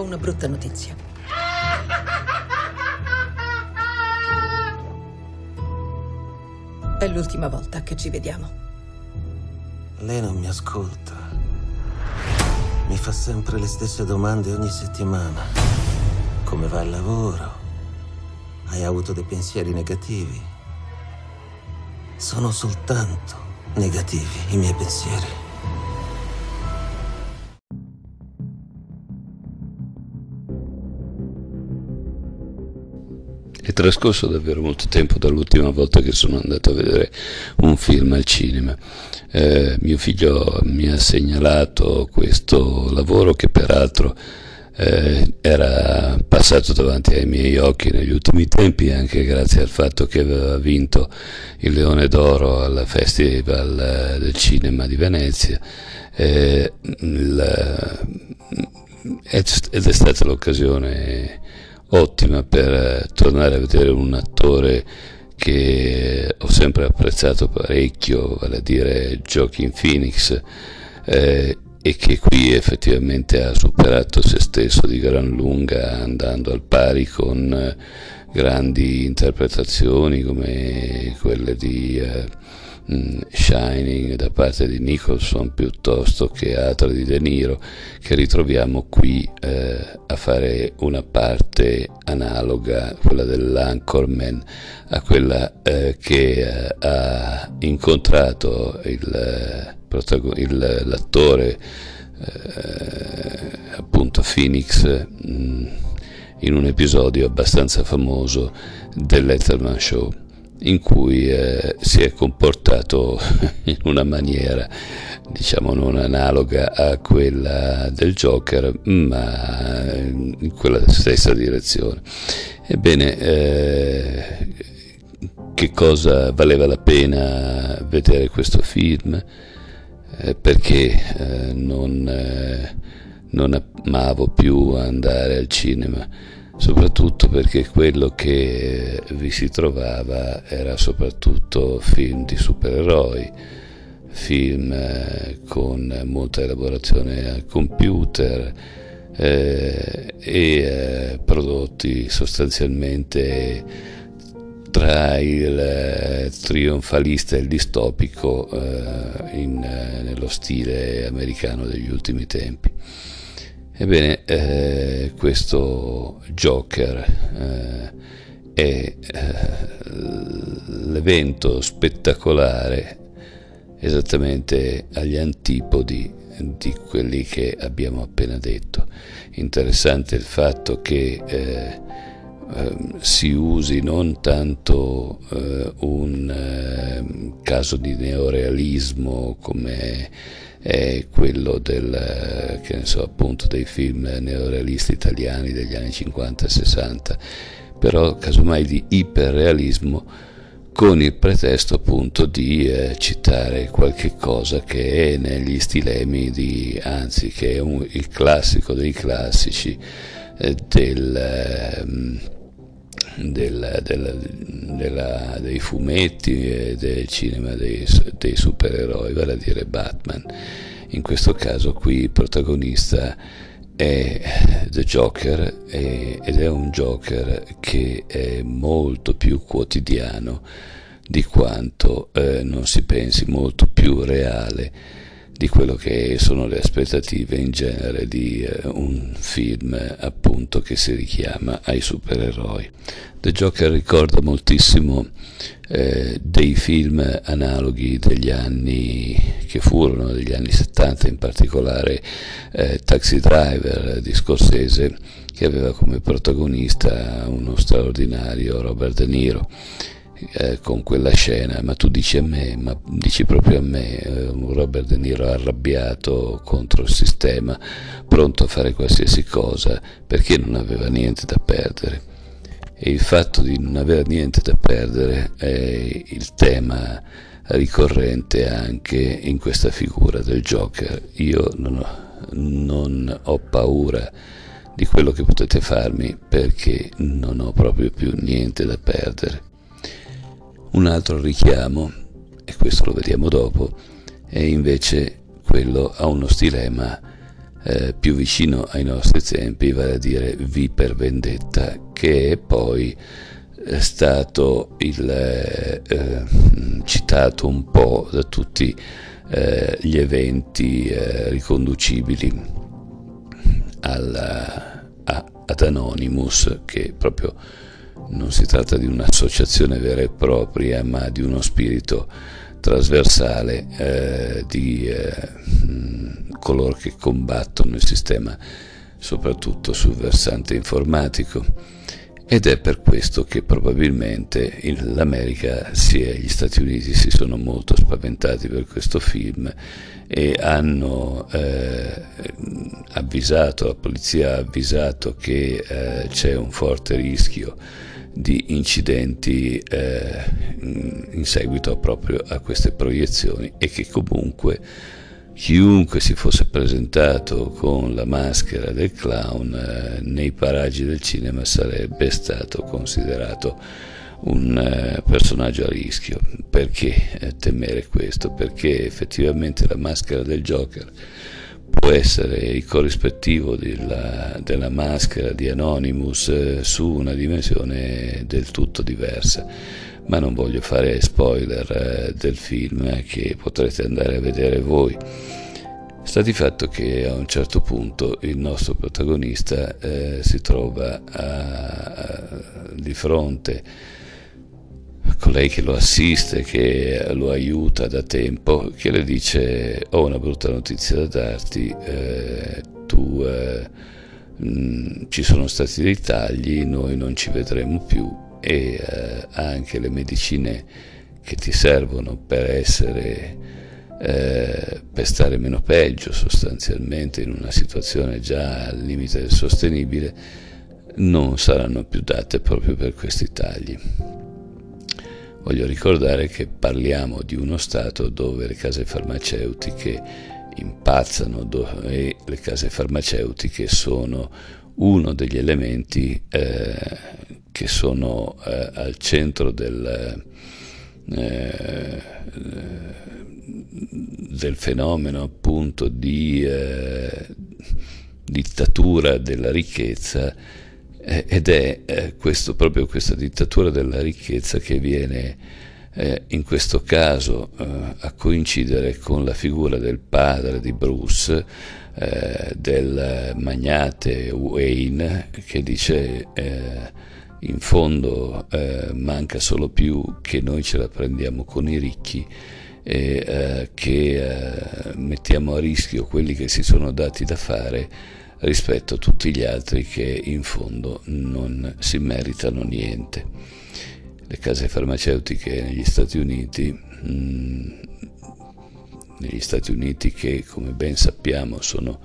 Ho una brutta notizia. È l'ultima volta che ci vediamo. Lei non mi ascolta. Mi fa sempre le stesse domande ogni settimana. Come va il lavoro? Hai avuto dei pensieri negativi? Sono soltanto negativi i miei pensieri. È trascorso davvero molto tempo dall'ultima volta che sono andato a vedere un film al cinema. Eh, mio figlio mi ha segnalato questo lavoro che peraltro eh, era passato davanti ai miei occhi negli ultimi tempi anche grazie al fatto che aveva vinto il Leone d'Oro al Festival del Cinema di Venezia eh, il, ed è stata l'occasione ottima per eh, tornare a vedere un attore che ho sempre apprezzato parecchio, vale a dire Joaquin Phoenix, eh, e che qui effettivamente ha superato se stesso di gran lunga andando al pari con eh, grandi interpretazioni come quelle di eh, Shining da parte di Nicholson piuttosto che altre di De Niro che ritroviamo qui eh, a fare una parte analoga, quella dell'Anchorman, a quella eh, che eh, ha incontrato il, il, l'attore eh, appunto Phoenix mh, mm, in un episodio abbastanza famoso del Letterman Show in cui eh, si è comportato in una maniera diciamo non analoga a quella del Joker ma in quella stessa direzione. Ebbene eh, che cosa valeva la pena vedere questo film? Eh, perché eh, non, eh, non amavo più andare al cinema soprattutto perché quello che vi si trovava era soprattutto film di supereroi, film eh, con molta elaborazione al computer eh, e eh, prodotti sostanzialmente tra il eh, trionfalista e il distopico eh, in, nello stile americano degli ultimi tempi. Ebbene, eh, questo Joker eh, è eh, l'evento spettacolare esattamente agli antipodi di quelli che abbiamo appena detto. Interessante il fatto che eh, ehm, si usi non tanto eh, un eh, caso di neorealismo come è quello del, so, appunto, dei film neorealisti italiani degli anni 50 e 60, però casomai di iperrealismo con il pretesto appunto di eh, citare qualche cosa che è negli stilemi di, anzi che è un, il classico dei classici eh, del... Eh, del, del, della, dei fumetti e del cinema dei, dei supereroi, vale a dire Batman. In questo caso qui il protagonista è The Joker ed è un Joker che è molto più quotidiano di quanto eh, non si pensi, molto più reale di quello che sono le aspettative in genere di eh, un film appunto che si richiama ai supereroi. The Joker ricorda moltissimo eh, dei film analoghi degli anni che furono degli anni 70, in particolare eh, Taxi Driver di Scorsese che aveva come protagonista uno straordinario Robert De Niro eh, con quella scena, ma tu dici a me, ma dici proprio a me, eh, un Robert De Niro arrabbiato contro il sistema, pronto a fare qualsiasi cosa perché non aveva niente da perdere. E il fatto di non avere niente da perdere è il tema ricorrente anche in questa figura del Joker. Io non ho, non ho paura di quello che potete farmi perché non ho proprio più niente da perdere. Un altro richiamo, e questo lo vediamo dopo, è invece quello a uno stilema eh, più vicino ai nostri tempi, vale a dire V per Vendetta, che è poi è stato il, eh, citato un po' da tutti eh, gli eventi eh, riconducibili alla, a, ad Anonymous, che proprio non si tratta di un'associazione vera e propria, ma di uno spirito trasversale eh, di eh, coloro che combattono il sistema, soprattutto sul versante informatico. Ed è per questo che probabilmente l'America sia gli Stati Uniti si sono molto spaventati per questo film e hanno eh, avvisato, la polizia ha avvisato che eh, c'è un forte rischio di incidenti eh, in seguito proprio a queste proiezioni e che comunque chiunque si fosse presentato con la maschera del clown eh, nei paraggi del cinema sarebbe stato considerato un eh, personaggio a rischio. Perché eh, temere questo? Perché effettivamente la maschera del Joker può essere il corrispettivo della, della maschera di Anonymous su una dimensione del tutto diversa. Ma non voglio fare spoiler eh, del film eh, che potrete andare a vedere voi. Sta di fatto che a un certo punto il nostro protagonista eh, si trova a, a, di fronte colei che lo assiste, che lo aiuta da tempo, che le dice ho una brutta notizia da darti, eh, tu eh, mh, mm, ci sono stati dei tagli, noi non ci vedremo più e eh, anche le medicine che ti servono per essere eh, per stare meno peggio sostanzialmente in una situazione già al limite del sostenibile non saranno più date proprio per questi tagli. Voglio ricordare che parliamo di uno Stato dove le case farmaceutiche impazzano e le case farmaceutiche sono uno degli elementi eh, che sono eh, al centro del, eh, del fenomeno appunto di eh, dittatura della ricchezza eh, ed è eh, questo, proprio questa dittatura della ricchezza che viene eh, in questo caso eh, a coincidere con la figura del padre di Bruce, del magnate Wayne, che dice in fondo manca solo più che noi ce la prendiamo con i ricchi e che mettiamo a rischio quelli che si sono dati da fare rispetto a tutti gli altri che in fondo non si meritano niente. Le case farmaceutiche negli Stati Uniti, mh, mm, negli Stati Uniti che come ben sappiamo sono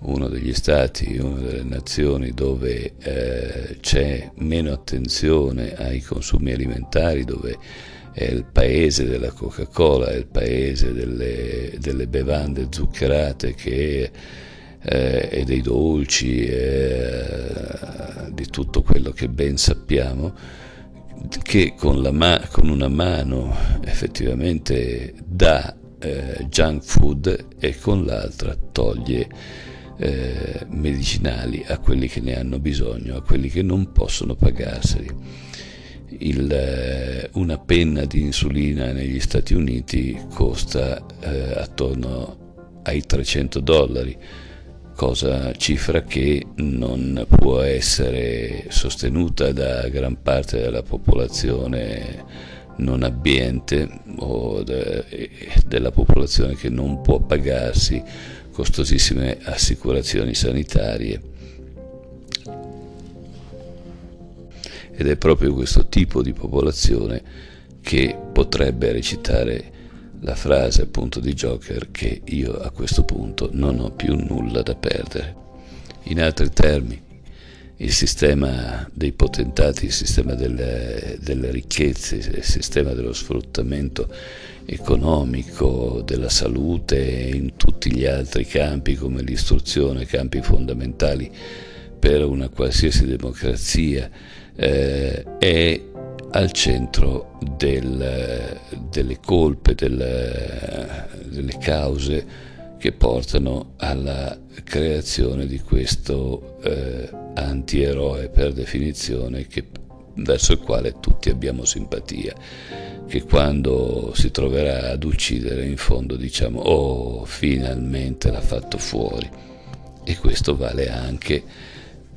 uno degli stati, una delle nazioni dove eh, c'è meno attenzione ai consumi alimentari, dove è il paese della Coca-Cola, è il paese delle, delle bevande zuccherate che eh, e dei dolci e di tutto quello che ben sappiamo, che con, ma- con una mano effettivamente dà eh, junk food e con l'altra toglie eh, medicinali a quelli che ne hanno bisogno, a quelli che non possono pagarseli. Il, eh, una penna di insulina negli Stati Uniti costa eh, attorno ai 300 dollari cosa, cifra che non può essere sostenuta da gran parte della popolazione non abbiente o de, della popolazione che non può pagarsi costosissime assicurazioni sanitarie. Ed è proprio questo tipo di popolazione che potrebbe recitare la frase appunto di Joker che io a questo punto non ho più nulla da perdere. In altri termini, il sistema dei potentati, il sistema delle, delle ricchezze, il sistema dello sfruttamento economico, della salute e in tutti gli altri campi come l'istruzione, campi fondamentali per una qualsiasi democrazia, eh, è al centro del, delle colpe, del, delle cause che portano alla creazione di questo eh, antieroe per definizione che, verso il quale tutti abbiamo simpatia, che quando si troverà ad uccidere in fondo diciamo oh finalmente l'ha fatto fuori e questo vale anche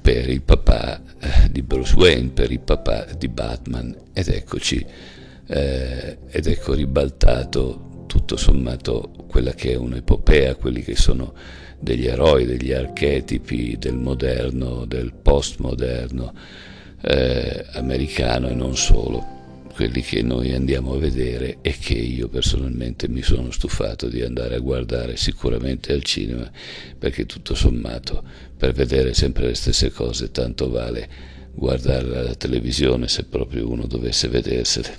per il papà eh, di Bruce Wayne, per il papà di Batman. Ed eccoci eh, ed ecco ribaltato tutto sommato quella che è un'epopea, quelli che sono degli eroi, degli archetipi del moderno, del postmoderno eh, americano e non solo, quelli che noi andiamo a vedere e che io personalmente mi sono stufato di andare a guardare sicuramente al cinema, perché tutto sommato per vedere sempre le stesse cose tanto vale guardare la televisione se proprio uno dovesse vedersele.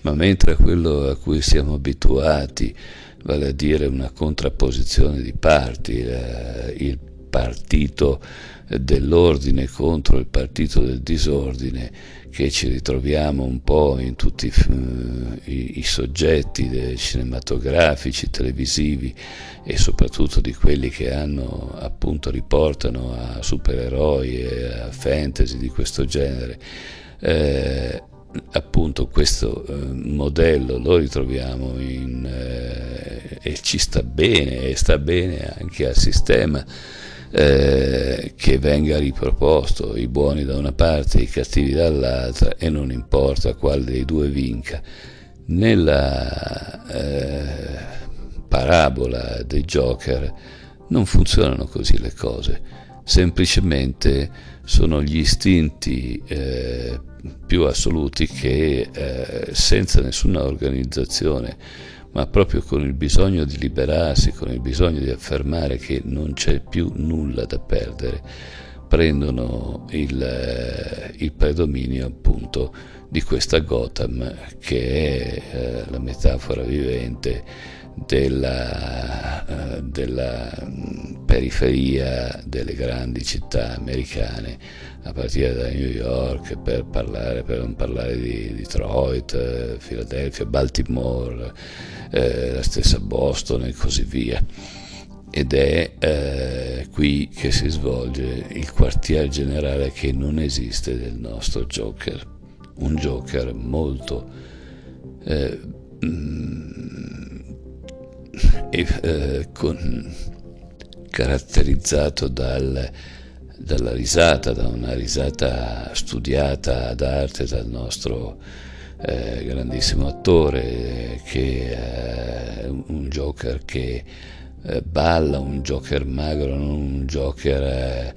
Ma mentre quello a cui siamo abituati, vale a dire una contrapposizione di parti, eh, il partito dell'ordine contro il partito del disordine, che ci ritroviamo un po' in tutti uh, i, i, soggetti cinematografici, televisivi e soprattutto di quelli che hanno appunto riportano a supereroi e a fantasy di questo genere. Eh, appunto questo eh, modello lo ritroviamo in, eh, e ci sta bene e sta bene anche al sistema eh, che venga riproposto i buoni da una parte i cattivi dall'altra e non importa quale dei due vinca. Nella eh, parabola dei Joker non funzionano così le cose, semplicemente sono gli istinti eh, più assoluti che eh, senza nessuna organizzazione ma proprio con il bisogno di liberarsi, con il bisogno di affermare che non c'è più nulla da perdere, prendono il, eh, il predominio appunto di questa Gotham che è eh, la metafora vivente della, uh, della periferia delle grandi città americane, a partire da New York, per, parlare, per non parlare di Detroit, Philadelphia, Baltimore, eh, la stessa Boston e così via. Ed è eh, qui che si svolge il quartier generale che non esiste del nostro Joker, un Joker molto eh, mm, eh, con, caratterizzato dal, dalla risata, da una risata studiata ad arte dal nostro eh, grandissimo attore, che è un Joker che eh, balla, un Joker magro, non un Joker eh,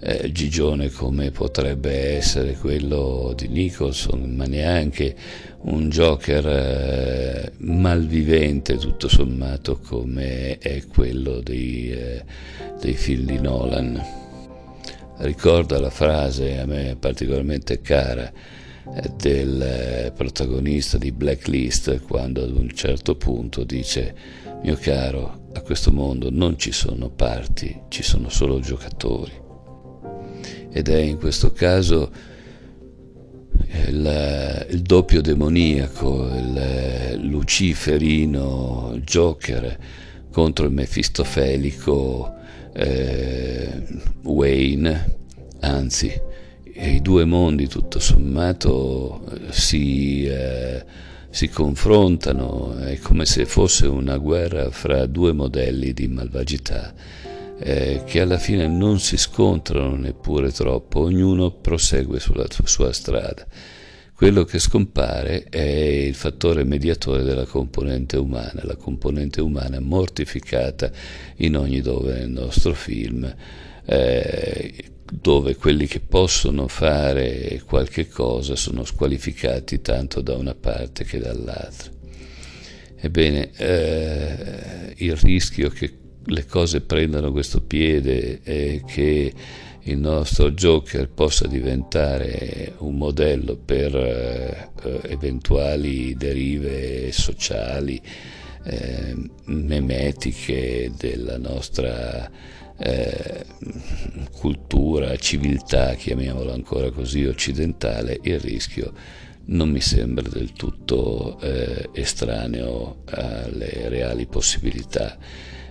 eh, gigione come potrebbe essere quello di Nicholson, ma neanche un Joker eh, malvivente tutto sommato come è quello dei, dei film di Nolan. Ricorda la frase a me particolarmente cara del protagonista di Blacklist quando ad un certo punto dice mio caro a questo mondo non ci sono parti ci sono solo giocatori. Ed è in questo caso il, il doppio demoniaco il luciferino Joker contro il mefistofelico eh, Wayne anzi i due mondi tutto sommato si, eh, si, confrontano, è come se fosse una guerra fra due modelli di malvagità eh, che alla fine non si scontrano neppure troppo, ognuno prosegue sulla sua strada. Quello che scompare è il fattore mediatore della componente umana, la componente umana mortificata in ogni dove nel nostro film. Eh, dove quelli che possono fare qualche cosa sono squalificati tanto da una parte che dall'altra. Ebbene, eh, il rischio che le cose prendano questo piede e che il nostro Joker possa diventare un modello per eh, eventuali derive sociali, eh, memetiche della nostra eh, cultura, civiltà, chiamiamola ancora così, occidentale, il rischio non mi sembra del tutto eh, estraneo alle reali possibilità,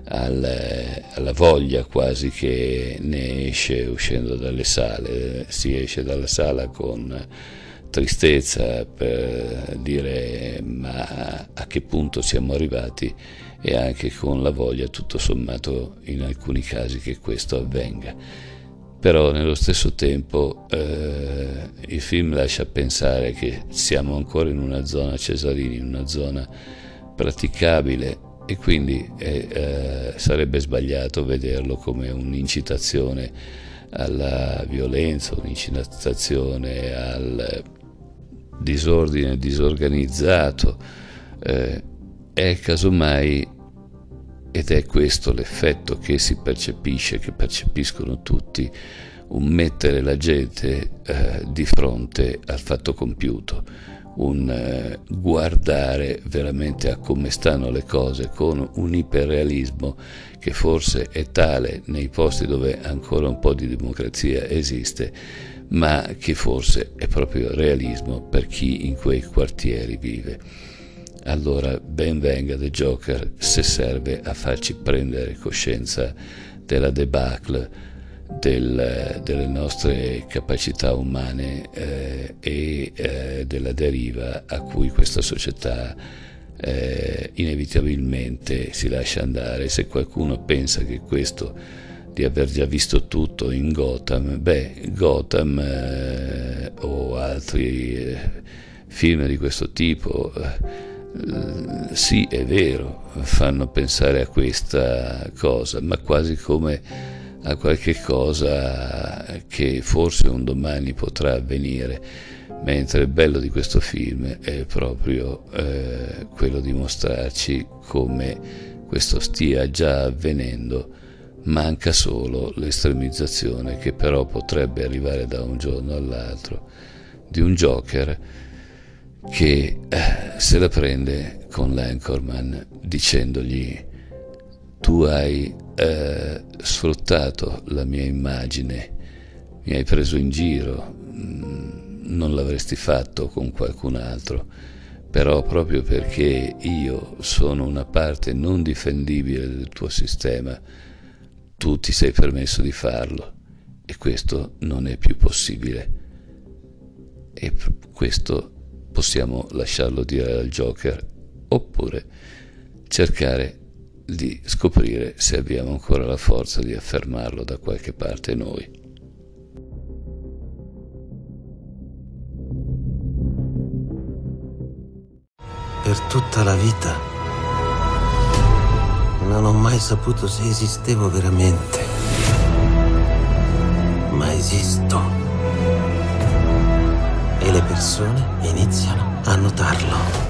al, alla voglia quasi che ne esce uscendo dalle sale, si esce dalla sala con tristezza per dire ma a che punto siamo arrivati e anche con la voglia tutto sommato in alcuni casi che questo avvenga. Però nello stesso tempo eh, il film lascia pensare che siamo ancora in una zona Cesarini, in una zona praticabile e quindi eh, eh, sarebbe sbagliato vederlo come un'incitazione alla violenza, un'incitazione al disordine disorganizzato, eh, è casomai ed è questo l'effetto che si percepisce, che percepiscono tutti, un mettere la gente eh, di fronte al fatto compiuto, un eh, guardare veramente a come stanno le cose con un iperrealismo che forse è tale nei posti dove ancora un po' di democrazia esiste, ma che forse è proprio realismo per chi in quei quartieri vive allora ben venga The Joker se serve a farci prendere coscienza della debacle, del, delle nostre capacità umane eh, e eh, della deriva a cui questa società eh, inevitabilmente si lascia andare. Se qualcuno pensa che questo di aver già visto tutto in Gotham, beh, Gotham eh, o altri eh, film di questo tipo eh, sì, è vero, fanno pensare a questa cosa, ma quasi come a qualche cosa che forse un domani potrà avvenire, mentre il bello di questo film è proprio eh, quello di mostrarci come questo stia già avvenendo, manca solo l'estremizzazione che però potrebbe arrivare da un giorno all'altro di un Joker che eh, se la prende con l'Anchorman dicendogli tu hai eh, sfruttato la mia immagine, mi hai preso in giro, mm, non l'avresti fatto con qualcun altro, però proprio perché io sono una parte non difendibile del tuo sistema, tu ti sei permesso di farlo e questo non è più possibile. E questo possiamo lasciarlo dire al Joker oppure cercare di scoprire se abbiamo ancora la forza di affermarlo da qualche parte noi. Per tutta la vita non ho mai saputo se esistevo veramente, ma esisto persone iniziano a notarlo.